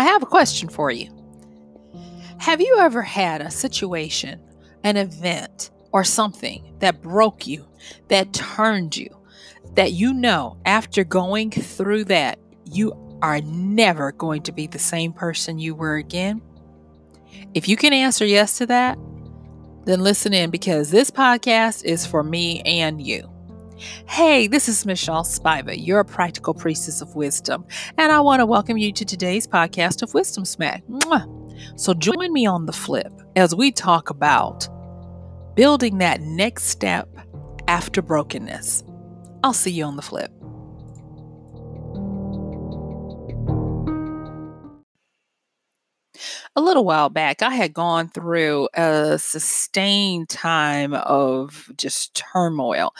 I have a question for you. Have you ever had a situation, an event, or something that broke you, that turned you, that you know after going through that, you are never going to be the same person you were again? If you can answer yes to that, then listen in because this podcast is for me and you. Hey, this is Michelle Spiva, your practical priestess of wisdom, and I want to welcome you to today's podcast of Wisdom Smack. Mwah. So join me on the flip as we talk about building that next step after brokenness. I'll see you on the flip. A little while back, I had gone through a sustained time of just turmoil.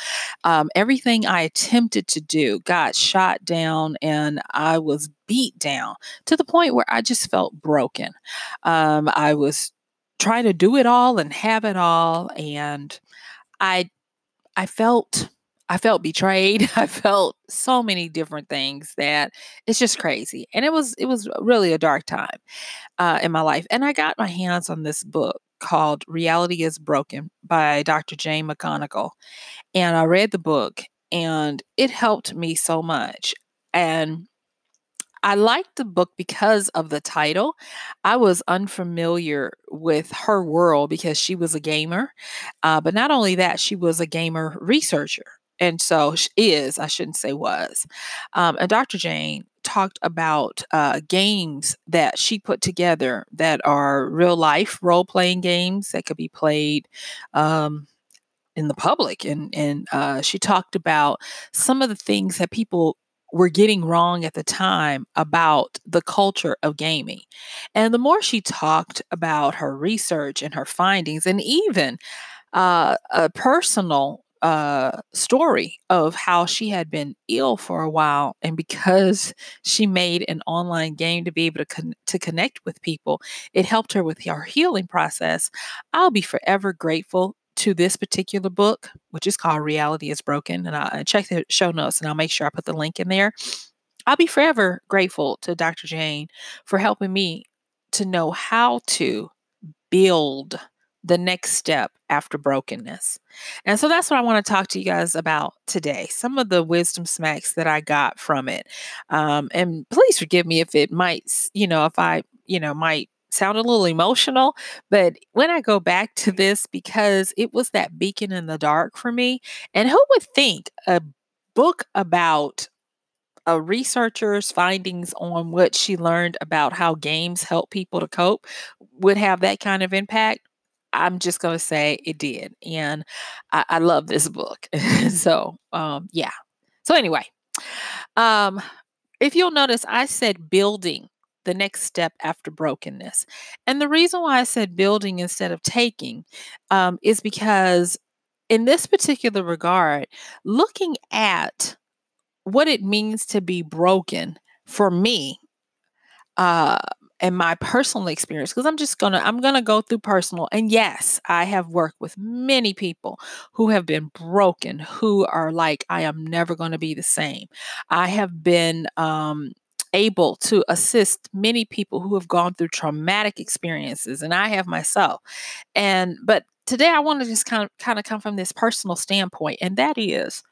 Um, everything I attempted to do got shot down, and I was beat down to the point where I just felt broken. Um, I was trying to do it all and have it all, and I, I felt I felt betrayed. I felt so many different things that it's just crazy. And it was it was really a dark time uh, in my life. And I got my hands on this book called Reality is Broken by Dr. Jane McGonigal. And I read the book and it helped me so much. And I liked the book because of the title. I was unfamiliar with her world because she was a gamer. Uh, but not only that, she was a gamer researcher and so is i shouldn't say was um, and dr jane talked about uh, games that she put together that are real life role playing games that could be played um, in the public and and uh, she talked about some of the things that people were getting wrong at the time about the culture of gaming. And the more she talked about her research and her findings, and even uh, a personal uh, story of how she had been ill for a while, and because she made an online game to be able to con- to connect with people, it helped her with her healing process. I'll be forever grateful to this particular book, which is called Reality is Broken, and I check the show notes, and I'll make sure I put the link in there. I'll be forever grateful to Dr. Jane for helping me to know how to build the next step after brokenness. And so that's what I want to talk to you guys about today. Some of the wisdom smacks that I got from it. Um, and please forgive me if it might, you know, if I, you know, might sound a little emotional, but when I go back to this, because it was that beacon in the dark for me, and who would think a book about a researcher's findings on what she learned about how games help people to cope would have that kind of impact? I'm just going to say it did. And I, I love this book. so, um, yeah. So, anyway, um, if you'll notice, I said building the next step after brokenness. And the reason why I said building instead of taking um, is because, in this particular regard, looking at what it means to be broken for me uh, and my personal experience because i'm just gonna i'm gonna go through personal and yes i have worked with many people who have been broken who are like i am never to be the same. I have been um, able to assist many people who have gone through traumatic experiences and i have myself. And but today i want to just kind of kind of come from this personal standpoint and that is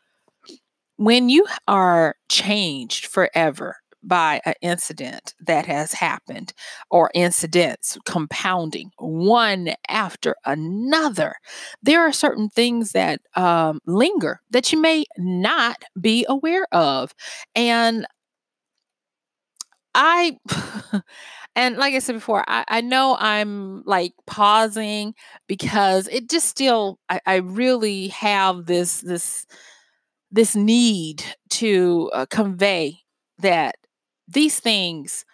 when you are changed forever by an incident that has happened or incidents compounding one after another, there are certain things that um, linger that you may not be aware of. And I. and like I said before, I, I, know I'm like pausing because it just still I, I really have this this this need to uh, convey that these things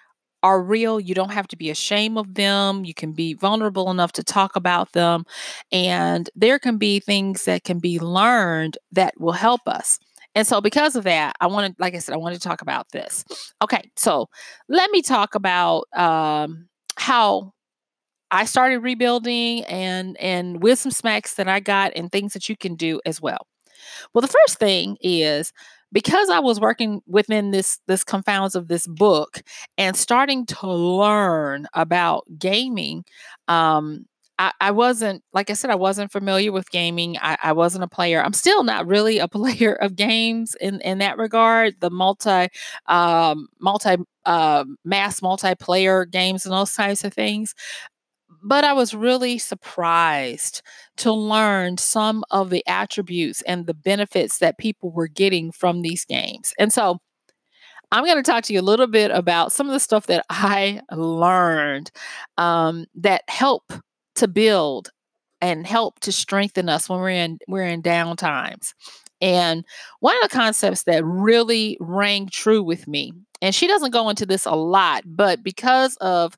are real. You don't have to be ashamed of them. You can be vulnerable enough to talk about them. And there can be things that can be learned that will help us. And so, because of that, I wanted, like I said, I wanted to talk about this. Okay, so let me talk about um, how I started rebuilding and and wisdom smacks that I got and things that you can do as well. Well, the first thing is because I was working within this this confounds of this book and starting to learn about gaming, um, I, I, wasn't like I said, I wasn't familiar with gaming. I, I, wasn't a player. I'm still not really a player of games in in that regard. The multi um, multi uh, mass multiplayer games and those types of things. But I was really surprised to learn some of the attributes and the benefits that people were getting from these games. And so I'm going to talk to you a little bit about some of the stuff that I learned um, that help to build and help to strengthen us when we're in we're in down times. And one of the concepts that really rang true with me, and she doesn't go into this a lot, but because of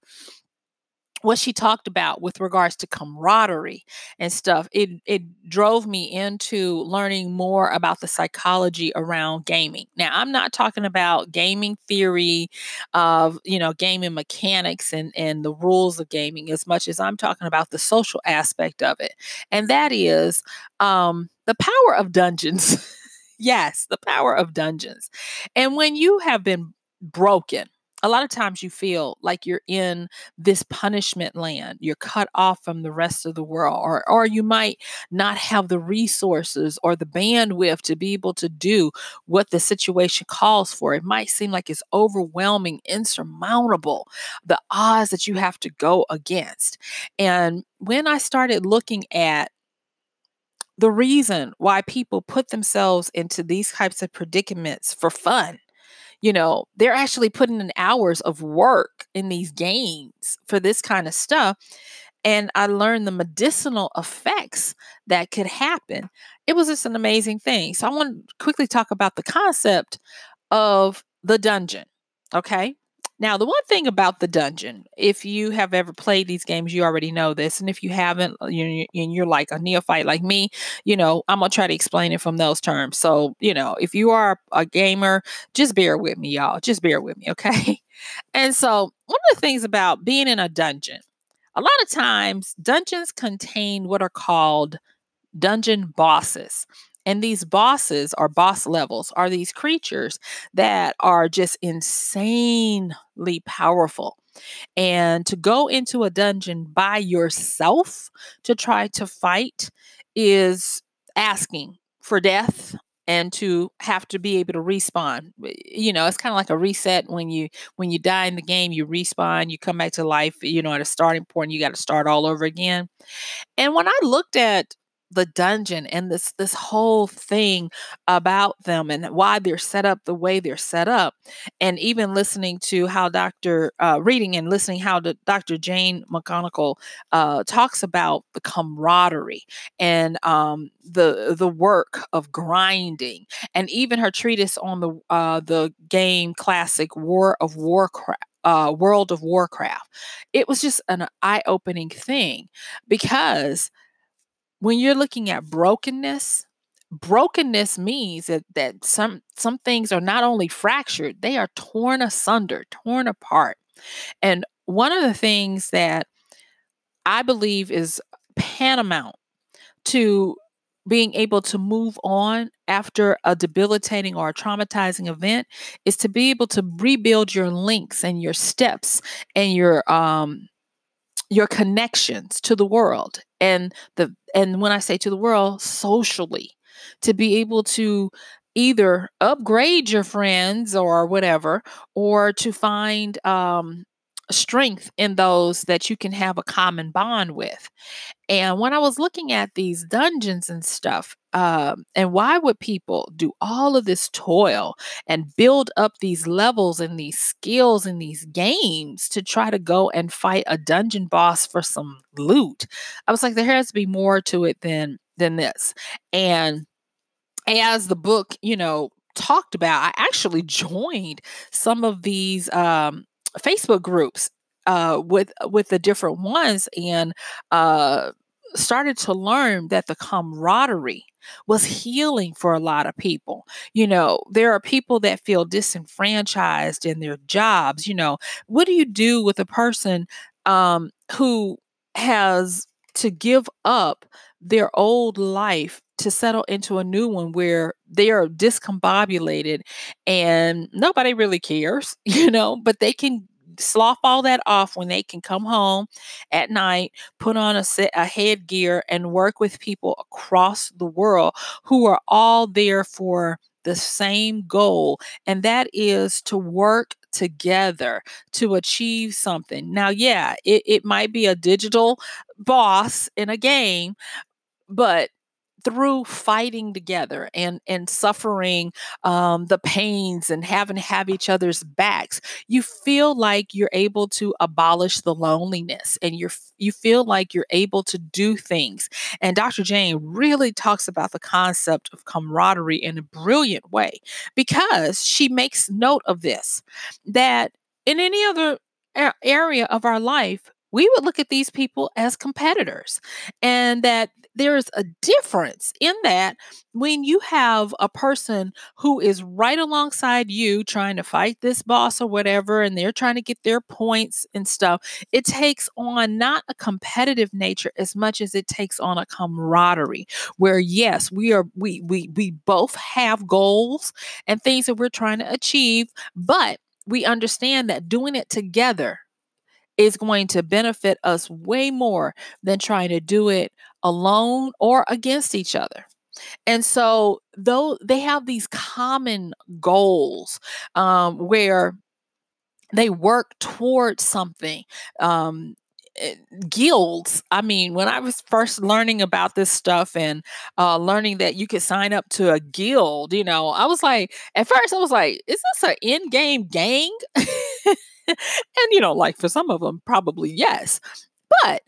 what she talked about with regards to camaraderie and stuff it it drove me into learning more about the psychology around gaming. Now i'm not talking about gaming theory of you know gaming mechanics and and the rules of gaming as much as i'm talking about the social aspect of it and that is um the power of dungeons. Yes the power of dungeons. And when you have been broken a lot of times you feel like you're in this punishment land you're cut off from the rest of the world or or you might not have the resources or the bandwidth to be able to do what the situation calls for. It might seem like it's overwhelming insurmountable the odds that you have to go against. And when i started looking at the reason why people put themselves into these types of predicaments for fun you know, they're actually putting in hours of work in these games for this kind of stuff. And I learned the medicinal effects that could happen. It was just an amazing thing. So I want to quickly talk about the concept of the dungeon. Okay. Now, the one thing about the dungeon, if you have ever played these games, you already know this. And if you haven't, uh, you and you're like a neophyte like me, you know, I'm going to try to explain it from those terms. So, you know, if you are a gamer, just bear with me, y'all. Just bear with me, okay? And so, one of the things about being in a dungeon, a lot of times dungeons contain what are called dungeon bosses. And these bosses or boss levels are these creatures that are just insanely powerful. And to go into a dungeon by yourself to try to fight is asking for death and to have to be able to respawn you know it's kind of like a reset when you when you die in the game you respawn you come back to life you know at a starting point you got to start all over again and when i looked at the dungeon and this this whole thing about them and why they're set up the way they're set up and even listening to how dr uh, reading and listening how the, dr jane mcgonigal uh, talks about the camaraderie and um, the the work of grinding and even her treatise on the uh, the game classic war of warcraft uh, World of Warcraft. It was just an eye opening thing because when you're looking at brokenness, brokenness means that, that some some things are not only fractured, they are torn asunder, torn apart. And one of the things that I believe is paramount to being able to move on after a debilitating or a traumatizing event is to be able to rebuild your links and your steps and your um your connections to the world and the and when i say to the world socially to be able to either upgrade your friends or whatever or to find um, strength in those that you can have a common bond with. And when I was looking at these dungeons and stuff, um, and why would people do all of this toil and build up these levels and these skills in these games to try to go and fight a dungeon boss for some loot? I was like, there has to be more to it than than this. And as the book, you know, talked about, I actually joined some of these um, Facebook groups uh, with with the different ones and uh, started to learn that the camaraderie was healing for a lot of people. You know, there are people that feel disenfranchised in their jobs. You know, what do you do with a person um, who has to give up their old life to settle into a new one where they are discombobulated and nobody really cares, you know, but they can slough all that off when they can come home at night, put on a set a headgear and work with people across the world who are all there for the same goal, and that is to work together to achieve something. Now, yeah, it, it might be a digital boss in a game, but through fighting together and and suffering um, the pains and having to have each other's backs you feel like you're able to abolish the loneliness and you're you feel like you're able to do things. And dr jane really talks about the concept of camaraderie in a brilliant way because she makes note of this that in any other area of our life we would look at these people as competitors and that there's a difference in that when you have a person who is right alongside you trying to fight this boss or whatever and they're trying to get their points and stuff it takes on not a competitive nature as much as it takes on a camaraderie where yes we are we we we both have goals and things that we're trying to achieve but we understand that doing it together is going to benefit us way more than trying to do it alone or against each other. And so, though they have these common goals um, where they work towards something, um, eh, guilds i mean when i was first learning about this stuff and uh, learning that you could sign up to a guild you know i was like at first i was like is this an in-game gang and you know, like for some of them, probably yes. But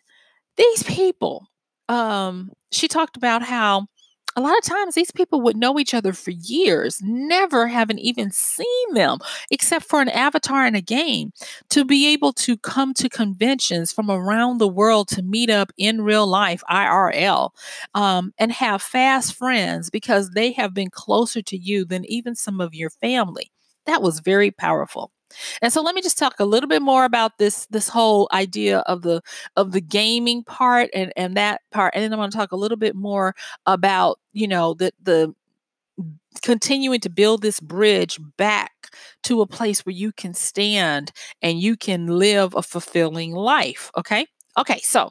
these people, um, she talked about how a lot of times these people would know each other for years, never having even seen them except for an avatar in a game, to be able to come to conventions from around the world to meet up in real life, IRL, um, and have fast friends because they have been closer to you than even some of your family. That was very powerful. And so let me just talk a little bit more about this this whole idea of the of the gaming part and and that part and then I'm going to talk a little bit more about, you know, the the continuing to build this bridge back to a place where you can stand and you can live a fulfilling life, okay? Okay, so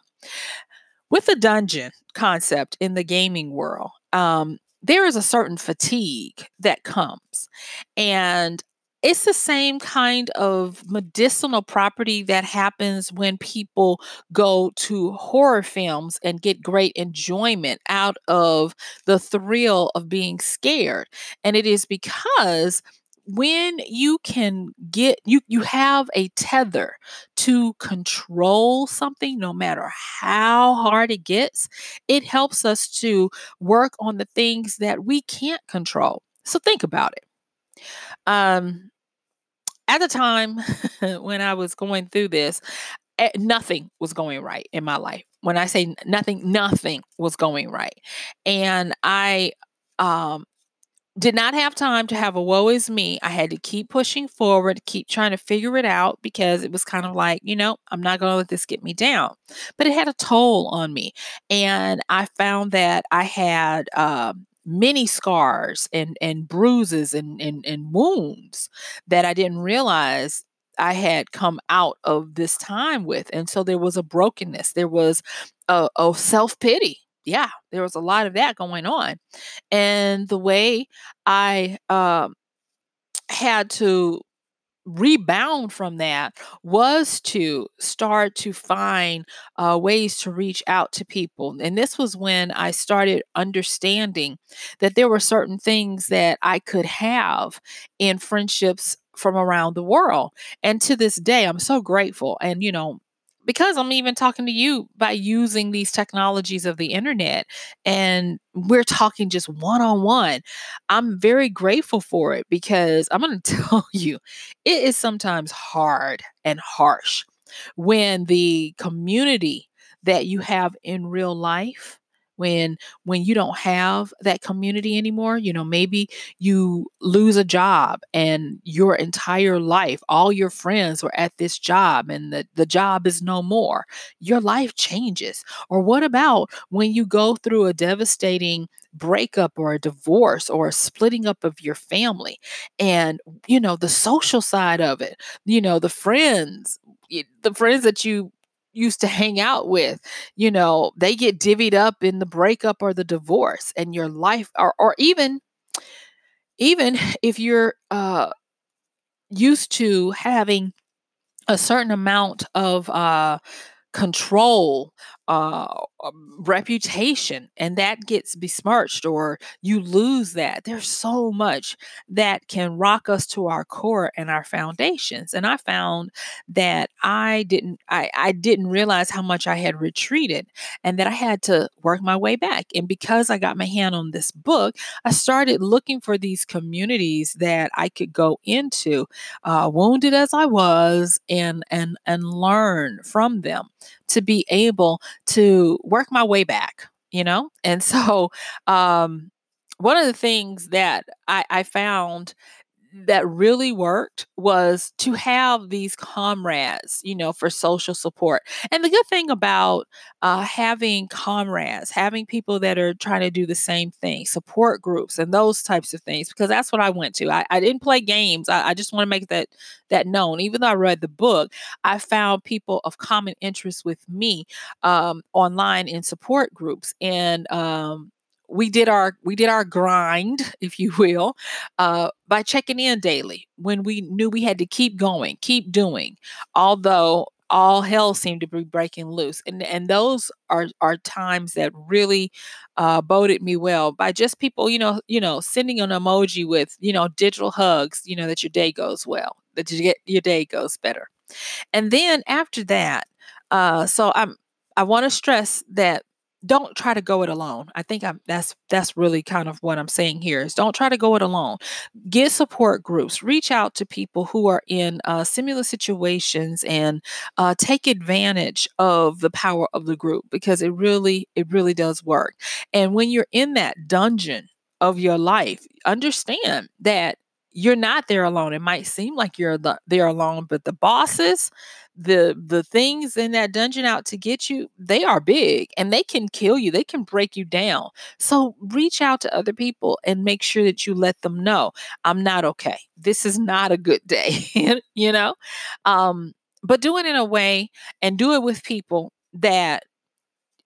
with the dungeon concept in the gaming world, um, there is a certain fatigue that comes. And it's the same kind of medicinal property that happens when people go to horror films and get great enjoyment out of the thrill of being scared. And it is because when you can get you you have a tether to control something no matter how hard it gets it helps us to work on the things that we can't control so think about it um at the time when I was going through this, eh, nothing was going right in my life. When I say nothing, nothing was going right. And I um, did not have time to have a woe is me. I had to keep pushing forward, keep trying to figure it out because it was kind of like, you know, I'm not going to let this get me down. But it had a toll on me. And I found that I had um, many scars and and bruises and, and and wounds that I didn't realize I had come out of this time with. And so there was a brokenness. There was a, a self pity. Yeah, there was a lot of that going on. And the way I um, had to rebound from that was to start to find uh, ways to reach out to people. And this was when I started understanding that there were certain things that I could have in friendships from around the world. And to this day, I'm so grateful. And, you know, because I'm even talking to you by using these technologies of the internet and we're talking just one on one. I'm very grateful for it because I'm going to tell you, it is sometimes hard and harsh when the community that you have in real life when when you don't have that community anymore you know maybe you lose a job and your entire life all your friends were at this job and the, the job is no more. Your life changes. Or what about when you go through a devastating breakup or a divorce or a splitting up of your family and you know the social side of it you know the friends the friends that you used to hang out with you know they get divvied up in the breakup or the divorce and your life or, or even even if you're uh used to having a certain amount of uh control uh, um, reputation and that gets besmirched or you lose that. There's so much that can rock us to our core and our foundations. And I found that I didn't I, I didn't realize how much I had retreated and that I had to work my way back. And because I got my hand on this book, I started looking for these communities that I could go into, uh, wounded as I was, and and and learn from them to be able to work my way back, you know? And so, um, one of the things that I, I found that really worked was to have these comrades, you know, for social support. And the good thing about uh, having comrades, having people that are trying to do the same thing, support groups, and those types of things, because that's what I went to. I, I didn't play games. I, I just want to make that that known. Even though I read the book, I found people of common interest with me um, online in support groups, and um, we did our we did our grind if you will uh, by checking in daily when we knew we had to keep going keep doing although all hell seemed to be breaking loose. And and those are are times that really uh, boded me well by just people you know you know sending an emoji with you know digital hugs you know that your day goes well that you get your day goes better. And then after that uh, so i'm i want to stress that don't try to go it alone. I think I'm that's that's really kind of what I'm saying here is don't try to go it alone. Get support groups. Reach out to people who are in uh, similar situations and uh, take advantage of the power of the group because it really it really does work. And when you're in that dungeon of your life, understand that you're not there alone. It might seem like you're the, there alone, but the bosses, the the things in that dungeon out to get you, they are big and they can kill you. They can break you down. So reach out to other people and make sure that you let them know, I'm not okay. This is not a good day, you know? Um but do it in a way and do it with people that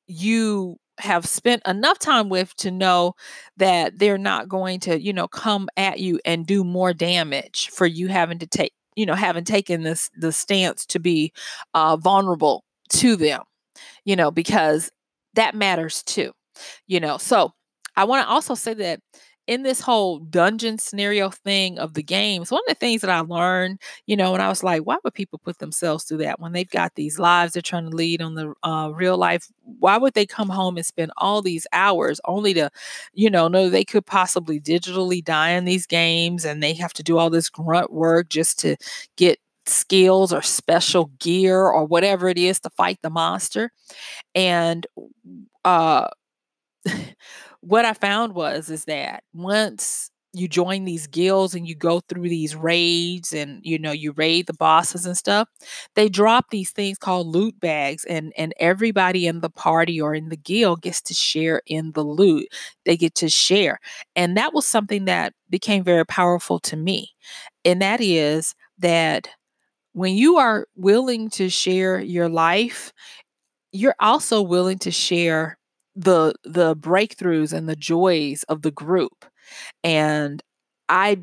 you have spent enough time with to know that they're not going to, you know, come at you and do more damage for you having to take, you know, having taken this the stance to be uh, vulnerable to them, you know, because that matters too, you know. So I want to also say that in this whole dungeon scenario thing of the games, one of the things that I learned, you know, and I was like, why would people put themselves through that when they've got these lives they're trying to lead on the uh, real life? Why would they come home and spend all these hours only to, you know, know they could possibly digitally die in these games and they have to do all this grunt work just to get skills or special gear or whatever it is to fight the monster? And, uh, what I found was is that once you join these guilds and you go through these raids and you know you raid the bosses and stuff they drop these things called loot bags and and everybody in the party or in the guild gets to share in the loot. They get to share and that was something that became very powerful to me and that is that when you are willing to share your life you're also willing to share the the breakthroughs and the joys of the group and i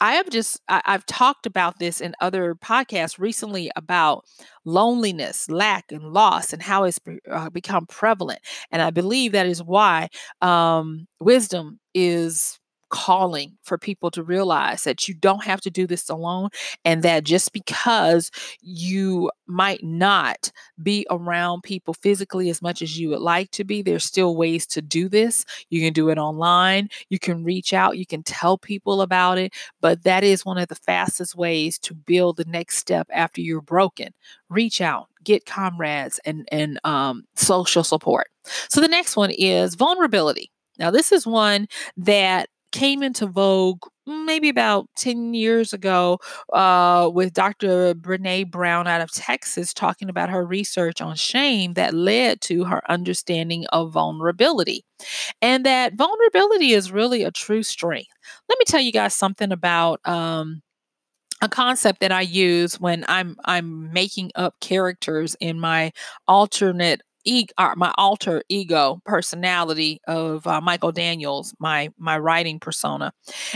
i have just I, have talked about this in other podcasts recently about loneliness lack and loss and how it's uh, become prevalent and i believe that is why um, wisdom is calling for people to realize that you don't have to do this alone and that just because you might not be around people physically as much as you would like to be there's still ways to do this. You can do it online. You can reach out. You can tell people about it. But that is one of the fastest ways to build the next step after you're broken. Reach out get comrades and and um, social support. So the next one is vulnerability. Now, this is one that came into vogue maybe about 10 years ago uh, with Dr. Brene Brown out of Texas talking about her research on shame that led to her understanding of vulnerability. And that vulnerability is really a true strength. Let me tell you guys something about um, a concept that I use when I'm I'm making up characters in my alternate e- uh, my alter ego personality of uh, Michael Daniels, my my writing persona,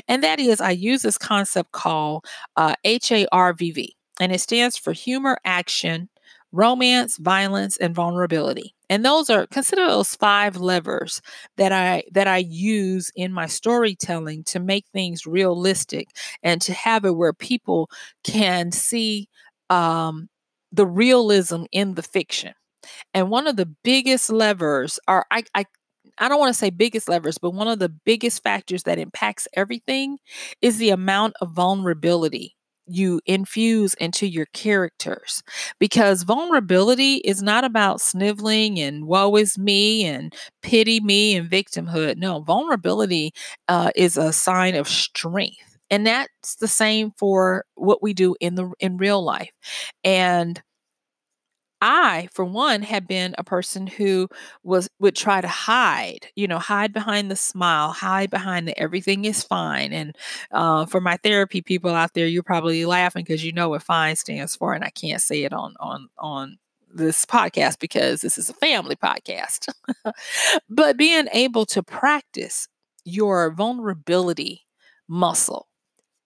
and that is I use this concept called uh, HARVV, and it stands for humor, action, romance, violence, and vulnerability. And those are consider those five levers that I that I use in my storytelling to make things realistic and to have it where people can see um, the realism in the fiction. And one of the biggest levers are I, I I don't want to say biggest levers, but one of the biggest factors that impacts everything is the amount of vulnerability you infuse into your characters because vulnerability is not about sniveling and woe is me and pity me and victimhood. No, vulnerability uh, is a sign of strength. And that's the same for what we do in the in real life. And I, for one, have been a person who was would try to hide, you know, hide behind the smile, hide behind the everything is fine. And uh, for my therapy people out there, you're probably laughing because you know what fine stands for, and I can't say it on on on this podcast because this is a family podcast. but being able to practice your vulnerability muscle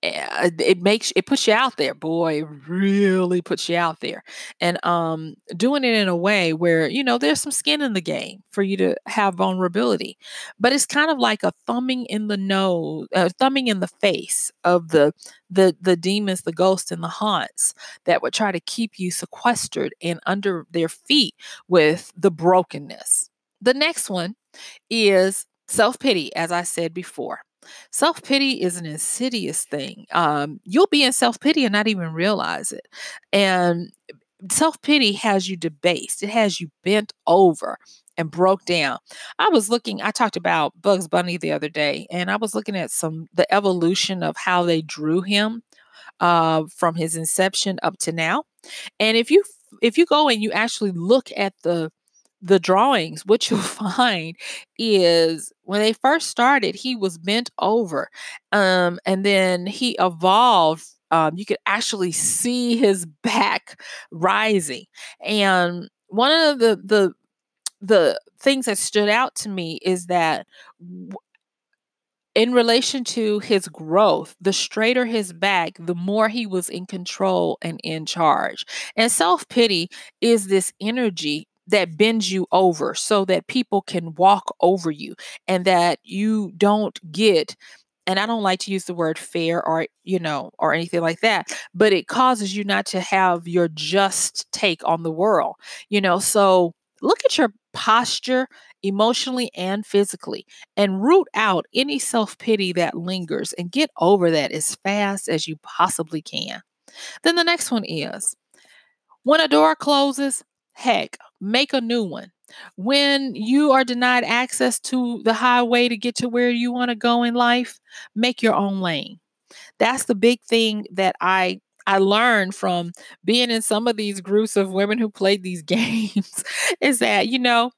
it makes it puts you out there boy really puts you out there. And um doing it in a way where you know there's some skin in the game for you to have vulnerability but it's kind of like a thumbing in the nose uh, thumbing in the face of the the the demons the ghosts and the haunts that would try to keep you sequestered and under their feet with the brokenness. The next one is self-pity as i said before Self pity is an insidious thing. Um, you'll be in self pity and not even realize it. And self pity has you debased, it has you bent over and broke down. I was looking, I talked about Bugs Bunny the other day, and I was looking at some the evolution of how they drew him uh, from his inception up to now. And if you if you go and you actually look at the the drawings, what you'll find is when they first started, he was bent over. Um, and then he evolved. Um, you could actually see his back rising. And one of the the the things that stood out to me is that in relation to his growth, the straighter his back, the more he was in control and in charge. And self pity is this energy that bends you over so that people can walk over you and that you don't get and I don't like to use the word fair or, you know, or anything like that, but it causes you not to have your just take on the world, you know. So look at your posture emotionally and physically and root out any self pity that lingers and get over that as fast as you possibly can. Then the next one is when a door closes, Heck, make a new one. When you are denied access to the highway to get to where you want to go in life, make your own lane. That's the big thing that I I learned from being in some of these groups of women who played these games is that, you know,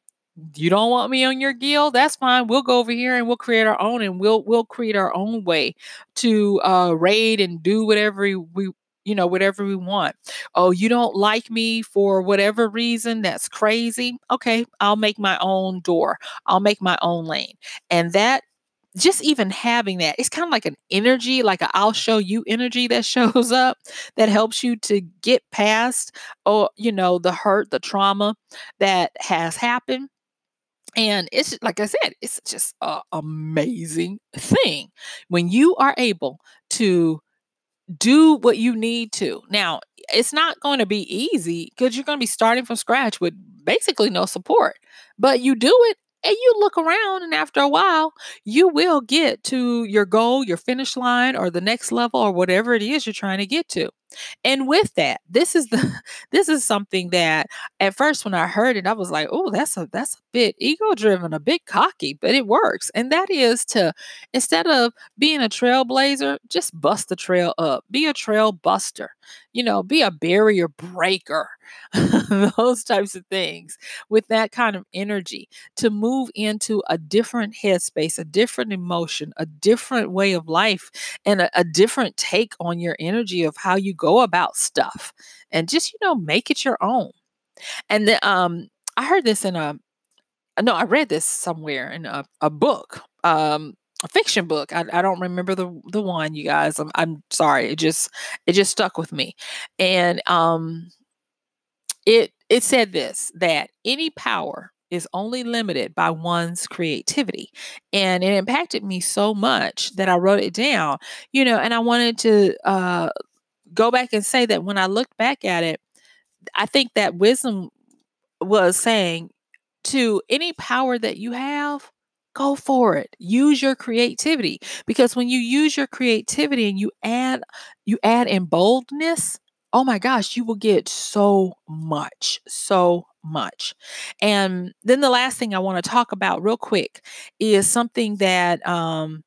you don't want me on your guild that's fine we'll go over here and we'll create our own and we'll we'll create our own way to uh raid and do whatever we you know, whatever we want. Oh, you don't like me for whatever reason that's crazy. Okay, I'll make my own door. I'll make my own lane. And that just even having that, it's kind of like an energy, like I'll show you energy that shows up that helps you to get past, or, you know, the hurt, the trauma that has happened. And it's like I said, it's just an amazing thing when you are able to do what you need to. Now, it's not going to be easy because you're going to be starting from scratch with basically no support, but you do it and you look around, and after a while, you will get to your goal, your finish line, or the next level, or whatever it is you're trying to get to. And with that, this is the this is something that at first when I heard it, I was like, oh, that's a that's a bit ego driven, a bit cocky, but it works. And that is to instead of being a trailblazer, just bust the trail up. Be a trail buster. You know, be a barrier breaker. Those types of things with that kind of energy to move into a different headspace, a different emotion, a different way of life, and a, a different take on your energy of how you go about stuff. And just, you know, make it your own. And then um I heard this in a no, I read this somewhere in a, a book. Um a fiction book. I, I don't remember the the one, you guys. I'm, I'm sorry. It just it just stuck with me. And um it it said this that any power is only limited by one's creativity. And it impacted me so much that I wrote it down, you know, and I wanted to uh go back and say that when I looked back at it, I think that wisdom was saying to any power that you have, go for it. Use your creativity because when you use your creativity and you add you add in boldness, oh my gosh, you will get so much, so much. And then the last thing I want to talk about real quick is something that um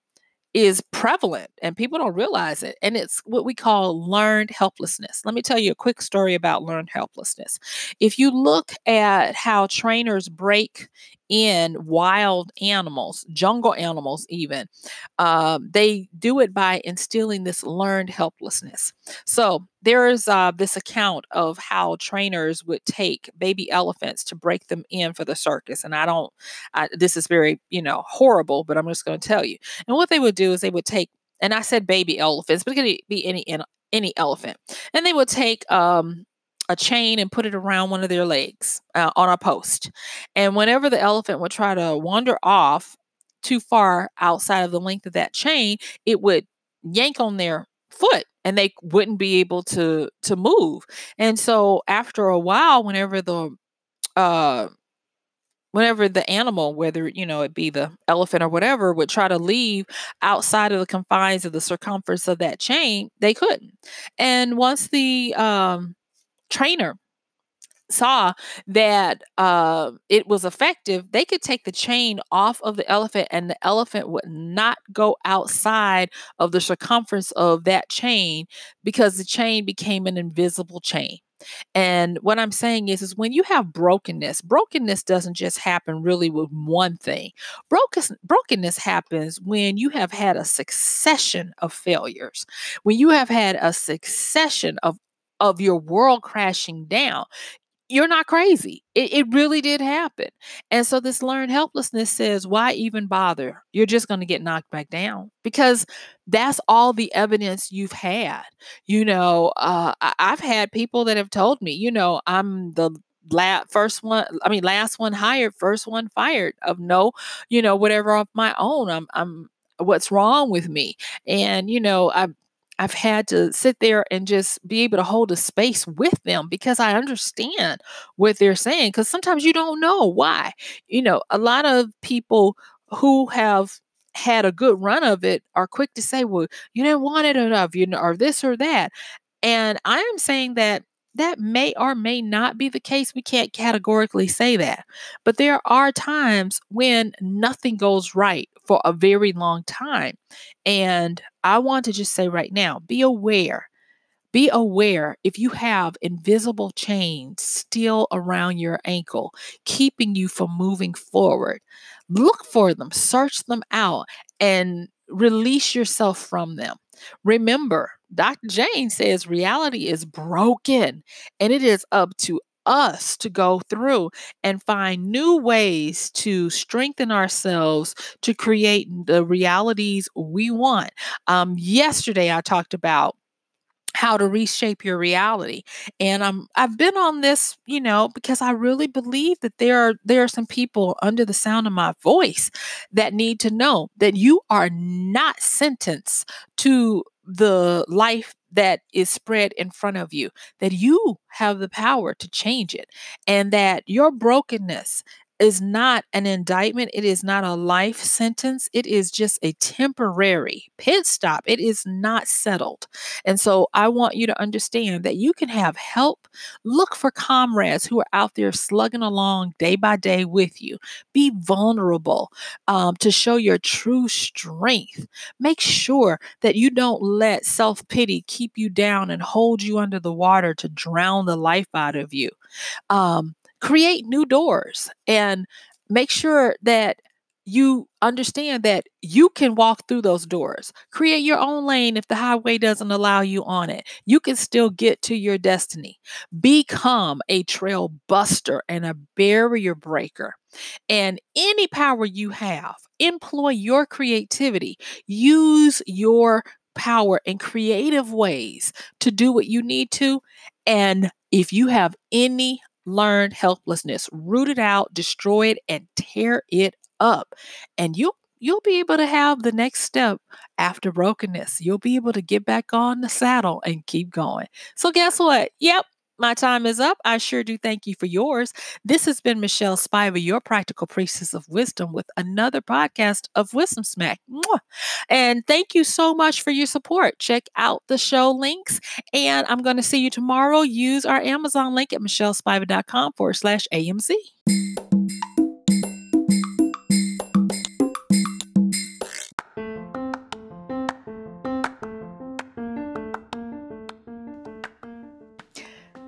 is prevalent and people don't realize it. And it's what we call learned helplessness. Let me tell you a quick story about learned helplessness. If you look at how trainers break in wild animals, jungle animals, even, uh, they do it by instilling this learned helplessness. So there is uh, this account of how trainers would take baby elephants to break them in for the circus. And I don't, I, this is very, you know, horrible, but I'm just going to tell you. And what they would do is they would take, and I said baby elephants, but it could be any any elephant, and they would take um, a chain and put it around one of their legs uh, on a post. And whenever the elephant would try to wander off too far outside of the length of that chain, it would yank on their foot and they wouldn't be able to to move. And so after a while whenever the uh whenever the animal whether you know it be the elephant or whatever would try to leave outside of the confines of the circumference of that chain they couldn't and once the um trainer saw that uh, it was effective, they could take the chain off of the elephant and the elephant would not go outside of the circumference of that chain because the chain became an invisible chain. And what I'm saying is, is when you have brokenness, brokenness doesn't just happen really with one thing. Broken, brokenness happens when you have had a succession of failures, when you have had a succession of of your world crashing down you're not crazy. It, it really did happen. And so this learned helplessness says, why even bother? You're just going to get knocked back down because that's all the evidence you've had. You know, uh, I've had people that have told me, you know, I'm the la- first one i mean last one hired first one fired of no you know whatever of my own i'm i'm what's wrong with me and you know i I've had to sit there and just be able to hold a space with them because I understand what they're saying. Because sometimes you don't know why. You know, a lot of people who have had a good run of it are quick to say, well, you didn't want it enough, you know, or this or that. And I am saying that that may or may not be the case. We can't categorically say that. But there are times when nothing goes right for a very long time. And I want to just say right now be aware. Be aware if you have invisible chains still around your ankle, keeping you from moving forward. Look for them, search them out, and release yourself from them. Remember, Dr. Jane says reality is broken and it is up to us to go through and find new ways to strengthen ourselves to create the realities we want. Um, yesterday, I talked about how to reshape your reality and i'm i've been on this you know because i really believe that there are there are some people under the sound of my voice that need to know that you are not sentenced to the life that is spread in front of you, that you have the power to change it, and that your brokenness is not an indictment. It is not a life sentence. It is just a temporary pit stop. It is not settled. And so I want you to understand that you can have help. Look for comrades who are out there slugging along day by day with you. Be vulnerable um, to show your true strength. Make sure that you don't let self pity keep you down and hold you under the water to drown the life out of you. Um, create new doors and make sure that you understand that you can walk through those doors. Create your own lane if the highway doesn't allow you on it. You can still get to your destiny. Become a trail buster and a barrier breaker. And any power you have, employ your creativity. Use your power in creative ways to do what you need to. And if you have any learned helplessness. Root it out, destroy it, and tear it up. And you'll you'll be able to have the next step after brokenness. You'll be able to get back on the saddle and keep going. So guess what? Yep, my time is up. I sure do thank you for yours. This has been Michelle Spiva, your practical priestess of wisdom, with another podcast of Wisdom Smack. Mwah. And thank you so much for your support. Check out the show links. And I'm going to see you tomorrow. Use our Amazon link at michellespiva.com forward slash AMZ.